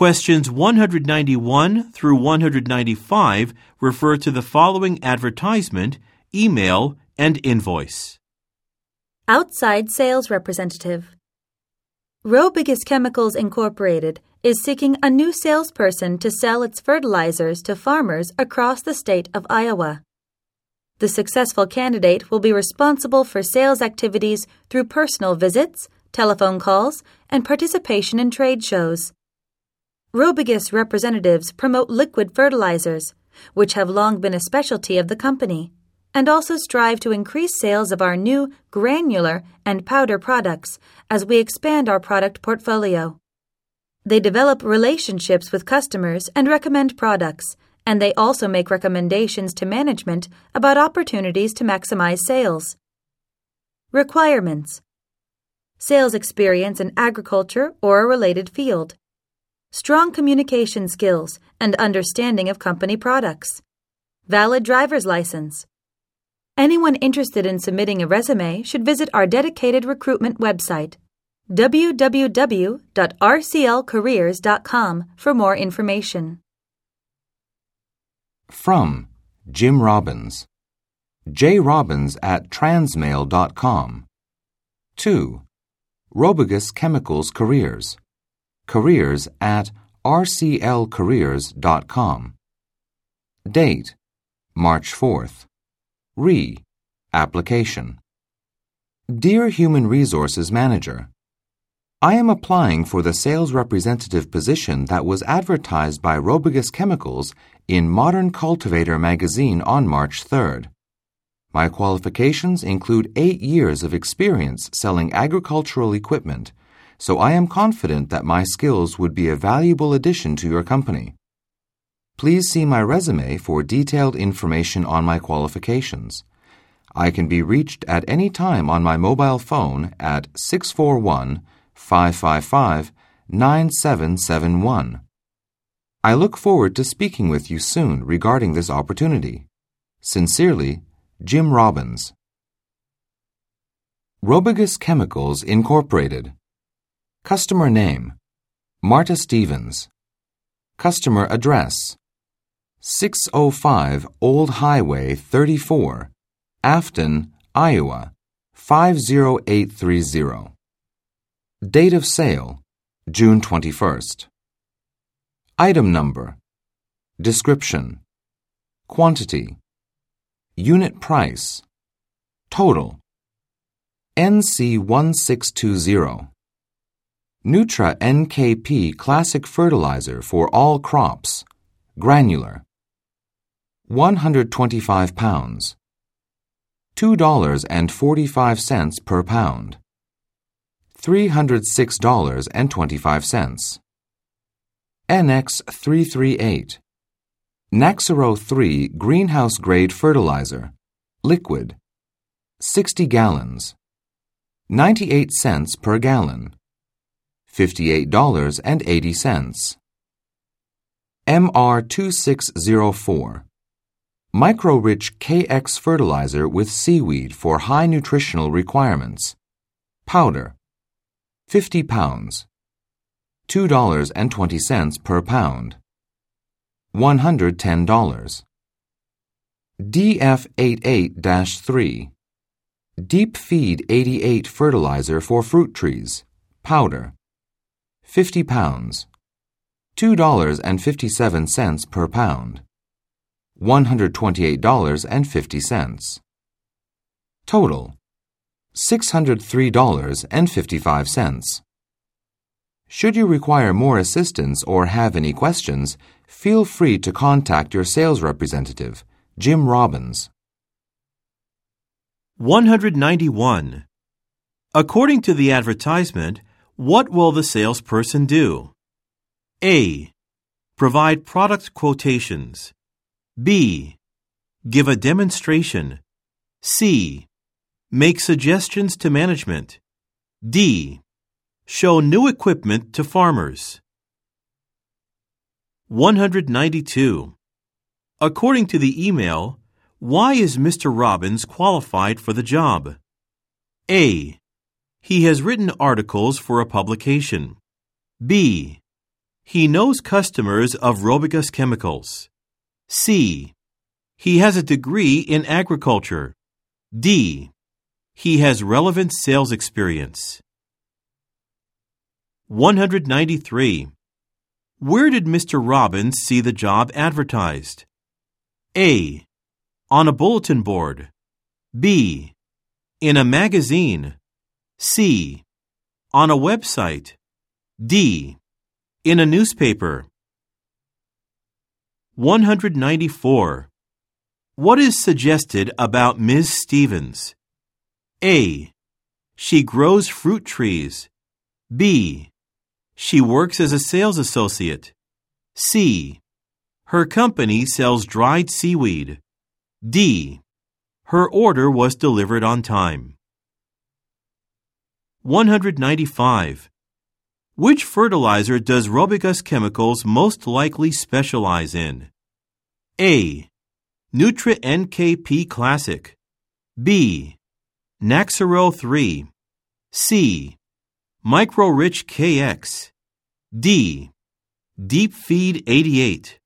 Questions 191 through 195 refer to the following advertisement, email, and invoice. Outside sales representative. Robigus Chemicals Incorporated is seeking a new salesperson to sell its fertilizers to farmers across the state of Iowa. The successful candidate will be responsible for sales activities through personal visits, telephone calls, and participation in trade shows. Robigus representatives promote liquid fertilizers, which have long been a specialty of the company, and also strive to increase sales of our new granular and powder products as we expand our product portfolio. They develop relationships with customers and recommend products, and they also make recommendations to management about opportunities to maximize sales. Requirements Sales experience in agriculture or a related field strong communication skills, and understanding of company products, valid driver's license. Anyone interested in submitting a resume should visit our dedicated recruitment website, www.rclcareers.com, for more information. From Jim Robbins. J. Robbins at transmail.com. 2. Robigus Chemicals Careers careers at rclcareers.com. Date March 4th. Re Application Dear Human Resources Manager, I am applying for the sales representative position that was advertised by Robigus Chemicals in Modern Cultivator magazine on March 3rd. My qualifications include eight years of experience selling agricultural equipment so I am confident that my skills would be a valuable addition to your company. Please see my resume for detailed information on my qualifications. I can be reached at any time on my mobile phone at 641 555 9771. I look forward to speaking with you soon regarding this opportunity. Sincerely, Jim Robbins. Robigus Chemicals Incorporated Customer name. Marta Stevens. Customer address. 605 Old Highway 34, Afton, Iowa 50830. Date of sale June 21st. Item number. Description. Quantity. Unit price. Total. NC 1620 Nutra NKP Classic Fertilizer for all crops. Granular. 125 pounds. $2.45 per pound. $306.25. NX 338. Naxaro 3 Greenhouse Grade Fertilizer. Liquid. 60 gallons. 98 cents per gallon. $58.80. MR2604 Micro-rich KX fertilizer with seaweed for high nutritional requirements. Powder 50 pounds $2.20 per pound $110 DF88-3 Deep Feed 88 fertilizer for fruit trees. Powder 50 pounds, $2.57 per pound, $128.50. Total, $603.55. Should you require more assistance or have any questions, feel free to contact your sales representative, Jim Robbins. 191. According to the advertisement, what will the salesperson do? A. Provide product quotations. B. Give a demonstration. C. Make suggestions to management. D. Show new equipment to farmers. 192. According to the email, why is Mr. Robbins qualified for the job? A. He has written articles for a publication. B. He knows customers of Robigus Chemicals. C. He has a degree in agriculture. D. He has relevant sales experience. 193. Where did Mr. Robbins see the job advertised? A. On a bulletin board. B. In a magazine. C. On a website. D. In a newspaper. 194. What is suggested about Ms. Stevens? A. She grows fruit trees. B. She works as a sales associate. C. Her company sells dried seaweed. D. Her order was delivered on time. 195. Which fertilizer does Robigus Chemicals most likely specialize in? A. Nutra NKP Classic. B. Naxaro 3. C. Micro Rich KX. D. Deep Feed 88.